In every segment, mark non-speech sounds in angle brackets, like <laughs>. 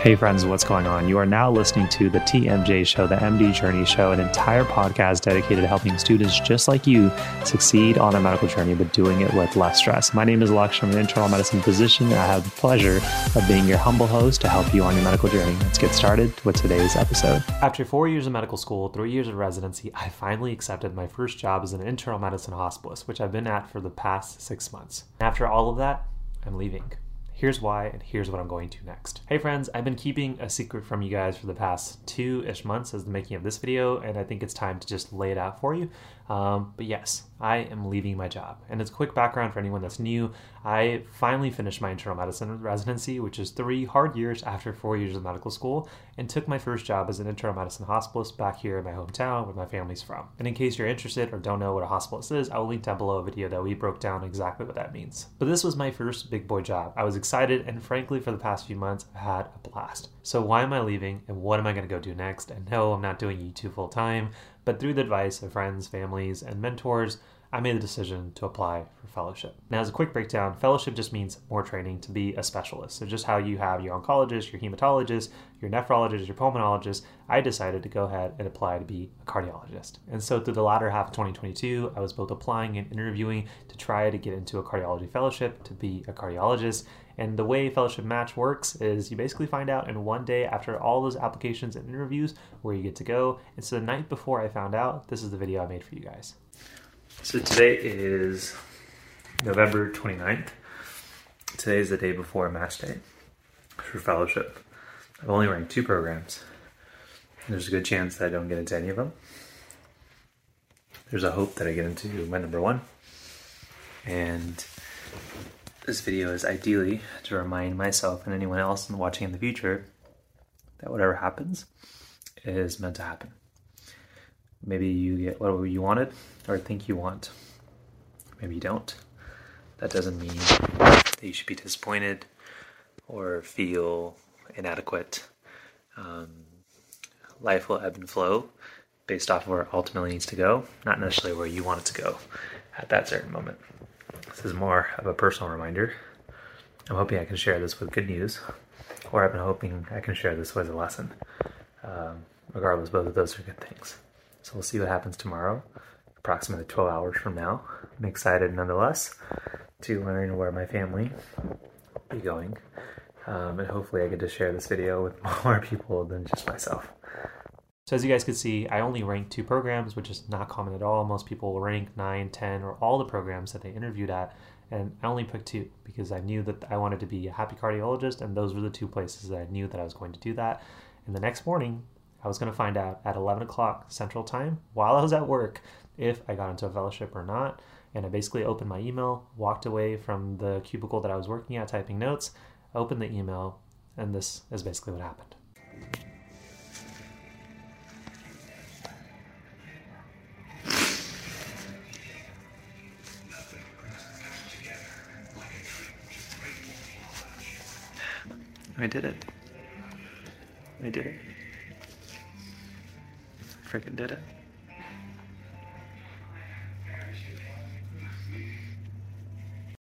Hey, friends, what's going on? You are now listening to the TMJ Show, the MD Journey Show, an entire podcast dedicated to helping students just like you succeed on their medical journey, but doing it with less stress. My name is Lex. I'm an internal medicine physician. And I have the pleasure of being your humble host to help you on your medical journey. Let's get started with today's episode. After four years of medical school, three years of residency, I finally accepted my first job as an internal medicine hospitalist, which I've been at for the past six months. After all of that, I'm leaving. Here's why, and here's what I'm going to next. Hey friends, I've been keeping a secret from you guys for the past two ish months as the making of this video, and I think it's time to just lay it out for you. Um, but yes, I am leaving my job. And as quick background for anyone that's new, I finally finished my internal medicine residency, which is three hard years after four years of medical school, and took my first job as an internal medicine hospitalist back here in my hometown where my family's from. And in case you're interested or don't know what a hospitalist is, I'll link down below a video that we broke down exactly what that means. But this was my first big boy job. I was excited, and frankly, for the past few months, I've had a blast. So why am I leaving, and what am I going to go do next? And no, I'm not doing YouTube full time. But through the advice of friends, families, and mentors, I made the decision to apply for fellowship. Now, as a quick breakdown, fellowship just means more training to be a specialist. So, just how you have your oncologist, your hematologist, your nephrologist, your pulmonologist, I decided to go ahead and apply to be a cardiologist. And so, through the latter half of 2022, I was both applying and interviewing to try to get into a cardiology fellowship to be a cardiologist. And the way Fellowship Match works is you basically find out in one day after all those applications and interviews where you get to go. And so, the night before I found out, this is the video I made for you guys. So today is November 29th. Today is the day before match day for fellowship. I've only ranked two programs. There's a good chance that I don't get into any of them. There's a hope that I get into my number one. And this video is ideally to remind myself and anyone else watching in the future that whatever happens is meant to happen. Maybe you get what you wanted or think you want. Maybe you don't. That doesn't mean that you should be disappointed or feel inadequate. Um, life will ebb and flow based off of where it ultimately needs to go, not necessarily where you want it to go at that certain moment. This is more of a personal reminder. I'm hoping I can share this with good news, or I've been hoping I can share this with a lesson. Um, regardless, both of those are good things. So we'll see what happens tomorrow, approximately 12 hours from now. I'm excited nonetheless to learn where my family be going. Um, and hopefully I get to share this video with <laughs> more people than just myself. So as you guys can see, I only ranked two programs, which is not common at all. Most people will rank 9, 10, or all the programs that they interviewed at. And I only picked two because I knew that I wanted to be a happy cardiologist, and those were the two places that I knew that I was going to do that. And the next morning, I was going to find out at 11 o'clock Central Time while I was at work if I got into a fellowship or not. And I basically opened my email, walked away from the cubicle that I was working at typing notes, opened the email, and this is basically what happened. I did it. I did it freaking did it.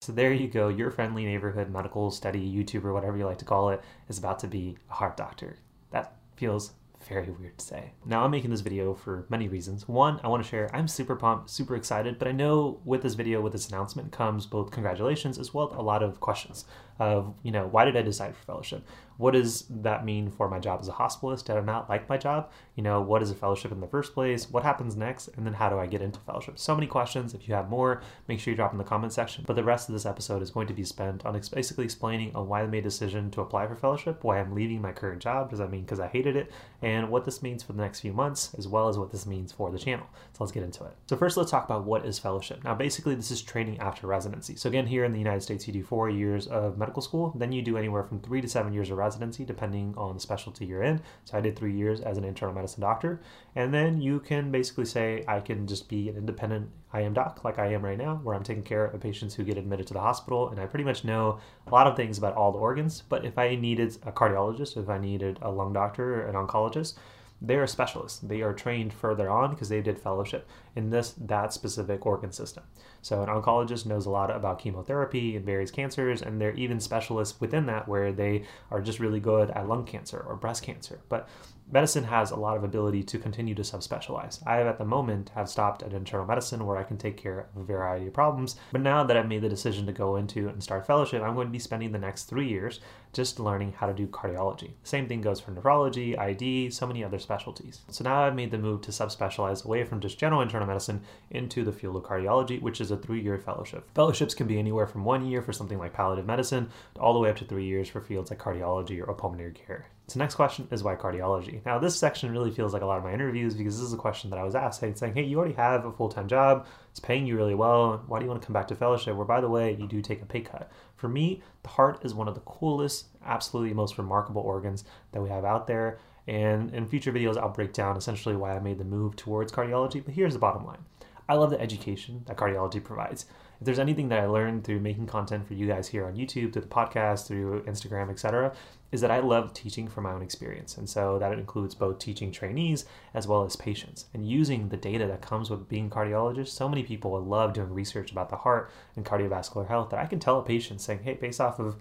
So there you go. Your friendly neighborhood medical study YouTuber, whatever you like to call it, is about to be a heart doctor. That feels very weird to say. Now, I'm making this video for many reasons. One, I want to share I'm super pumped, super excited, but I know with this video, with this announcement, comes both congratulations as well as a lot of questions of, you know, why did I decide for fellowship? What does that mean for my job as a hospitalist? Did I not like my job? You know, what is a fellowship in the first place? What happens next? And then how do I get into fellowship? So many questions. If you have more, make sure you drop in the comment section. But the rest of this episode is going to be spent on basically explaining on why I made a decision to apply for fellowship, why I'm leaving my current job. Does that mean because I hated it? And what this means for the next few months, as well as what this means for the channel. So let's get into it. So first, let's talk about what is fellowship. Now, basically, this is training after residency. So again, here in the United States, you do four years of medical school, then you do anywhere from three to seven years of residency, depending on the specialty you're in. So I did three years as an internal medicine doctor. And then you can basically say, I can just be an independent IM doc like I am right now, where I'm taking care of patients who get admitted to the hospital. And I pretty much know a lot of things about all the organs. But if I needed a cardiologist, if I needed a lung doctor, an oncologist, they're a specialist. They are trained further on because they did fellowship in this that specific organ system. So, an oncologist knows a lot about chemotherapy and various cancers, and they're even specialists within that where they are just really good at lung cancer or breast cancer. But medicine has a lot of ability to continue to subspecialize. I have at the moment have stopped at internal medicine where I can take care of a variety of problems. But now that I've made the decision to go into and start fellowship, I'm going to be spending the next three years just learning how to do cardiology. Same thing goes for neurology, ID, so many other specialties. So now I've made the move to subspecialize away from just general internal medicine into the field of cardiology, which is a three-year fellowship. Fellowships can be anywhere from one year for something like palliative medicine all the way up to three years for fields like cardiology or pulmonary care. So next question is why cardiology? Now this section really feels like a lot of my interviews because this is a question that I was asked, saying, hey, you already have a full-time job, it's paying you really well, why do you want to come back to fellowship? Where by the way, you do take a pay cut. For me, the heart is one of the coolest, absolutely most remarkable organs that we have out there. And in future videos, I'll break down essentially why I made the move towards cardiology. But here's the bottom line. I love the education that cardiology provides if there's anything that I learned through making content for you guys here on YouTube, through the podcast, through Instagram, etc., is that I love teaching from my own experience. And so that includes both teaching trainees as well as patients and using the data that comes with being cardiologist. So many people love doing research about the heart and cardiovascular health that I can tell a patient saying, hey, based off of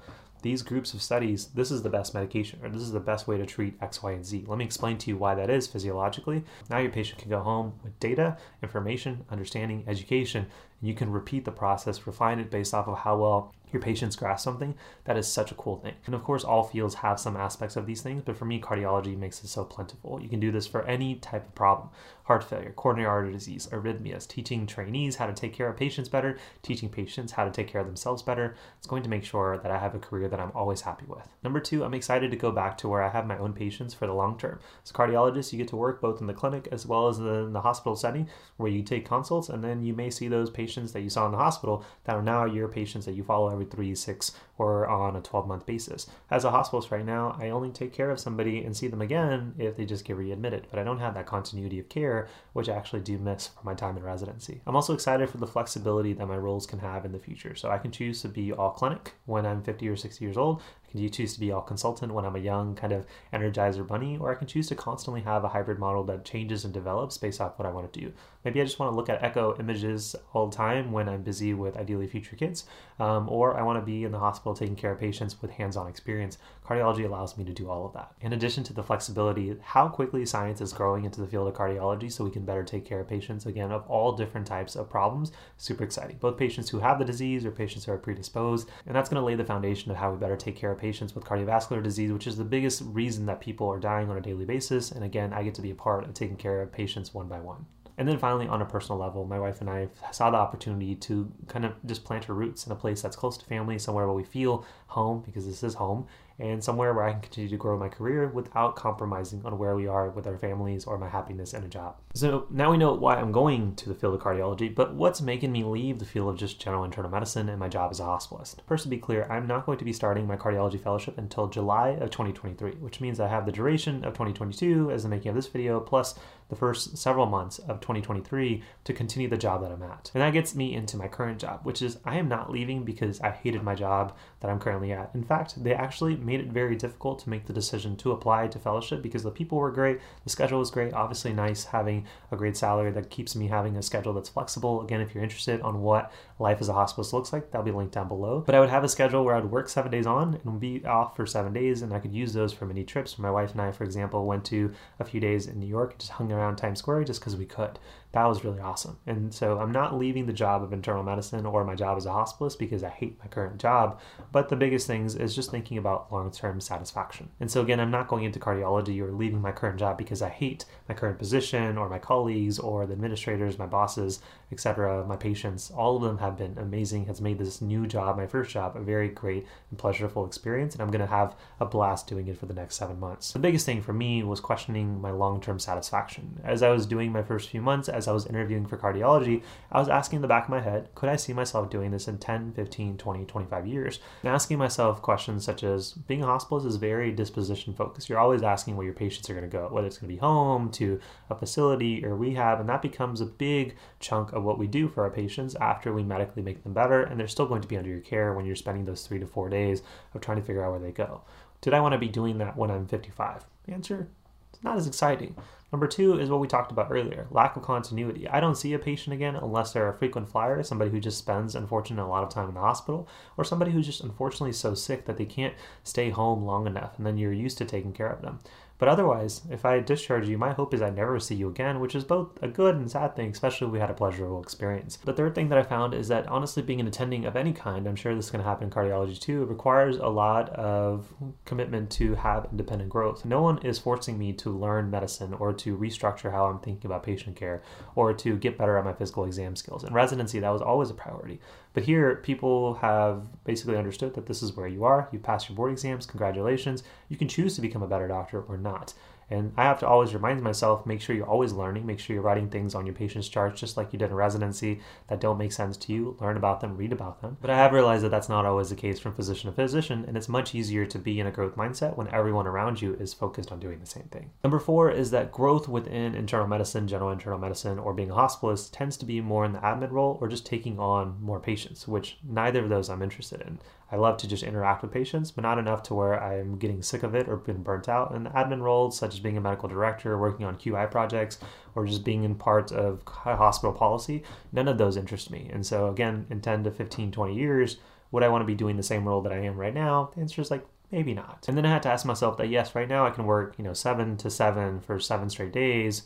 these groups of studies, this is the best medication or this is the best way to treat X, Y, and Z. Let me explain to you why that is physiologically. Now your patient can go home with data, information, understanding, education, and you can repeat the process, refine it based off of how well your patients grasp something, that is such a cool thing. And of course, all fields have some aspects of these things, but for me, cardiology makes it so plentiful. You can do this for any type of problem heart failure, coronary artery disease, arrhythmias, teaching trainees how to take care of patients better, teaching patients how to take care of themselves better. It's going to make sure that I have a career that I'm always happy with. Number two, I'm excited to go back to where I have my own patients for the long term. As a cardiologist, you get to work both in the clinic as well as in the hospital setting where you take consults, and then you may see those patients that you saw in the hospital that are now your patients that you follow every three, six, or on a 12 month basis. As a hospitalist right now, I only take care of somebody and see them again if they just get readmitted, but I don't have that continuity of care, which I actually do miss from my time in residency. I'm also excited for the flexibility that my roles can have in the future. So I can choose to be all clinic when I'm 50 or 60 years old. Can choose to be all consultant when I'm a young kind of energizer bunny, or I can choose to constantly have a hybrid model that changes and develops based off what I want to do. Maybe I just want to look at echo images all the time when I'm busy with ideally future kids, um, or I want to be in the hospital taking care of patients with hands on experience. Cardiology allows me to do all of that. In addition to the flexibility, how quickly science is growing into the field of cardiology so we can better take care of patients, again, of all different types of problems, super exciting. Both patients who have the disease or patients who are predisposed, and that's going to lay the foundation of how we better take care of patients with cardiovascular disease, which is the biggest reason that people are dying on a daily basis. And again, I get to be a part of taking care of patients one by one. And then finally, on a personal level, my wife and I saw the opportunity to kind of just plant her roots in a place that's close to family, somewhere where we feel home, because this is home, and somewhere where I can continue to grow my career without compromising on where we are with our families or my happiness in a job. So now we know why I'm going to the field of cardiology, but what's making me leave the field of just general internal medicine and my job as a hospitalist? First, to be clear, I'm not going to be starting my cardiology fellowship until July of 2023, which means I have the duration of 2022 as the making of this video, plus the first several months of 2023 to continue the job that I'm at. And that gets me into my current job, which is I am not leaving because I hated my job that I'm currently at. In fact, they actually made it very difficult to make the decision to apply to fellowship because the people were great, the schedule was great, obviously nice having a great salary that keeps me having a schedule that's flexible. Again, if you're interested on what life as a hospitalist looks like, that'll be linked down below. But I would have a schedule where I'd work seven days on and be off for seven days, and I could use those for many trips. My wife and I, for example, went to a few days in New York, and just hung around Times Square just because we could that was really awesome. And so I'm not leaving the job of internal medicine or my job as a hospitalist because I hate my current job. But the biggest things is just thinking about long term satisfaction. And so again, I'm not going into cardiology or leaving my current job because I hate my current position or my colleagues or the administrators, my bosses, etc., my patients. All of them have been amazing, has made this new job, my first job, a very great and pleasurable experience. And I'm going to have a blast doing it for the next seven months. The biggest thing for me was questioning my long term satisfaction. As I was doing my first few months, as I was interviewing for cardiology, I was asking in the back of my head, could I see myself doing this in 10, 15, 20, 25 years? And asking myself questions such as being a hospitalist is very disposition focused. You're always asking where your patients are going to go, whether it's going to be home, to a facility, or rehab, and that becomes a big chunk of what we do for our patients after we medically make them better, and they're still going to be under your care when you're spending those three to four days of trying to figure out where they go. Did I want to be doing that when I'm 55? The answer It's not as exciting. Number two is what we talked about earlier lack of continuity. I don't see a patient again unless they're a frequent flyer, somebody who just spends, unfortunately, a lot of time in the hospital, or somebody who's just unfortunately so sick that they can't stay home long enough, and then you're used to taking care of them. But otherwise, if I discharge you, my hope is I never see you again, which is both a good and sad thing, especially if we had a pleasurable experience. The third thing that I found is that honestly, being an attending of any kind, I'm sure this is going to happen in cardiology too, it requires a lot of commitment to have independent growth. No one is forcing me to learn medicine or to restructure how I'm thinking about patient care or to get better at my physical exam skills. In residency, that was always a priority. But here, people have basically understood that this is where you are. You passed your board exams. Congratulations. You can choose to become a better doctor or not not. And I have to always remind myself make sure you're always learning, make sure you're writing things on your patient's charts, just like you did in residency that don't make sense to you. Learn about them, read about them. But I have realized that that's not always the case from physician to physician, and it's much easier to be in a growth mindset when everyone around you is focused on doing the same thing. Number four is that growth within internal medicine, general internal medicine, or being a hospitalist tends to be more in the admin role or just taking on more patients, which neither of those I'm interested in. I love to just interact with patients, but not enough to where I'm getting sick of it or been burnt out. And the admin roles, such being a medical director, working on QI projects, or just being in part of hospital policy, none of those interest me. And so, again, in 10 to 15, 20 years, would I want to be doing the same role that I am right now? The answer is like, maybe not. And then I had to ask myself that, yes, right now I can work, you know, seven to seven for seven straight days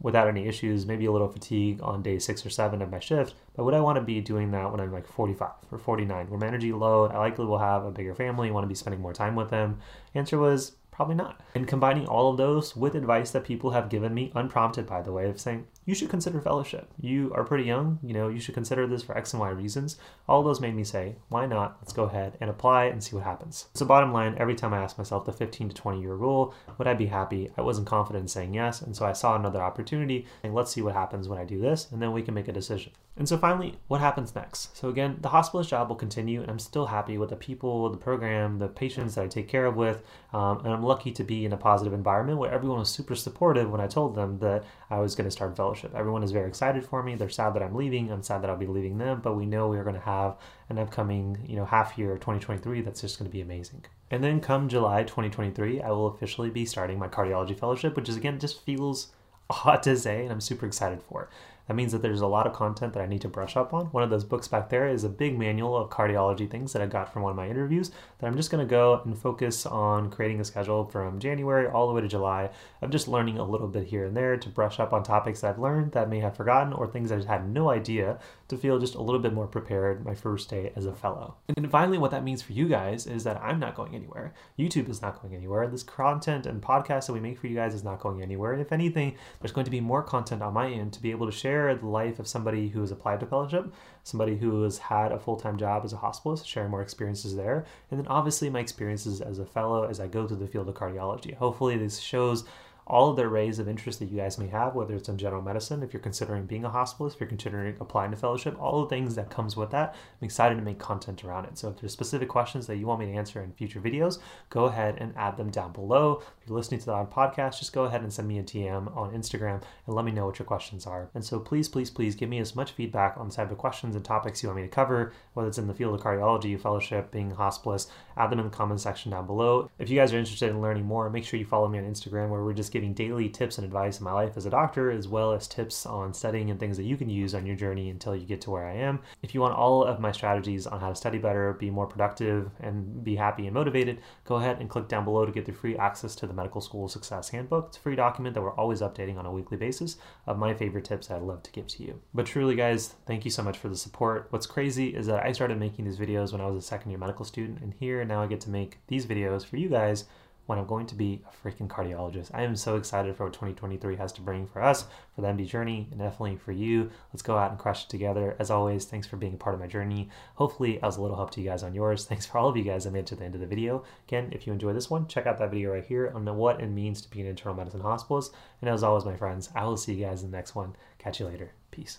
without any issues, maybe a little fatigue on day six or seven of my shift. But would I want to be doing that when I'm like 45 or 49, where my energy low? I likely will have a bigger family, want to be spending more time with them? Answer was Probably not. And combining all of those with advice that people have given me, unprompted by the way, of saying, you should consider fellowship. You are pretty young, you know, you should consider this for X and Y reasons. All those made me say, why not? Let's go ahead and apply and see what happens. So, bottom line, every time I asked myself the 15 to 20 year rule, would I be happy? I wasn't confident in saying yes. And so I saw another opportunity and let's see what happens when I do this, and then we can make a decision. And so finally, what happens next? So again, the hospitalist job will continue, and I'm still happy with the people, the program, the patients that I take care of with, um, and I'm lucky to be in a positive environment where everyone was super supportive when I told them that I was going to start fellowship. Everyone is very excited for me. They're sad that I'm leaving. I'm sad that I'll be leaving them, but we know we are going to have an upcoming, you know, half year 2023 that's just going to be amazing. And then come July 2023, I will officially be starting my cardiology fellowship, which is again just feels <laughs> odd to say, and I'm super excited for. That means that there's a lot of content that I need to brush up on. One of those books back there is a big manual of cardiology things that I got from one of my interviews that I'm just going to go and focus on creating a schedule from January all the way to July of just learning a little bit here and there to brush up on topics I've learned that I may have forgotten or things I just had no idea to feel just a little bit more prepared my first day as a fellow. And then finally, what that means for you guys is that I'm not going anywhere. YouTube is not going anywhere. This content and podcast that we make for you guys is not going anywhere. And if anything, there's going to be more content on my end to be able to share share the life of somebody who has applied to fellowship, somebody who has had a full time job as a hospitalist, sharing more experiences there, and then obviously my experiences as a fellow as I go through the field of cardiology. Hopefully, this shows all of the arrays of interest that you guys may have, whether it's in general medicine, if you're considering being a hospitalist, if you're considering applying to fellowship, all the things that comes with that. I'm excited to make content around it. So if there's specific questions that you want me to answer in future videos, go ahead and add them down below. If you're listening to the on podcast, just go ahead and send me a DM on Instagram and let me know what your questions are. And so please, please, please give me as much feedback on the type of questions and topics you want me to cover, whether it's in the field of cardiology, fellowship, being a hospitalist, add them in the comment section down below. If you guys are interested in learning more, make sure you follow me on Instagram where we're just giving daily tips and advice in my life as a doctor, as well as tips on studying and things that you can use on your journey until you get to where I am. If you want all of my strategies on how to study better, be more productive, and be happy and motivated, go ahead and click down below to get the free access to the Medical School Success Handbook. It's a free document that we're always updating on a weekly basis of my favorite tips I'd love to give to you. But truly, guys, thank you so much for the support. What's crazy is that I started making these videos when I was a second year medical student, and here now I get to make these videos for you guys when I'm going to be a freaking cardiologist. I am so excited for what 2023 has to bring for us, for the MD journey, and definitely for you. Let's go out and crush it together. As always, thanks for being a part of my journey. Hopefully, I was a little help to you guys on yours. Thanks for all of you guys that made it to the end of the video. Again, if you enjoyed this one, check out that video right here on what it means to be an internal medicine hospitalist. And as always, my friends, I will see you guys in the next one. Catch you later. Peace.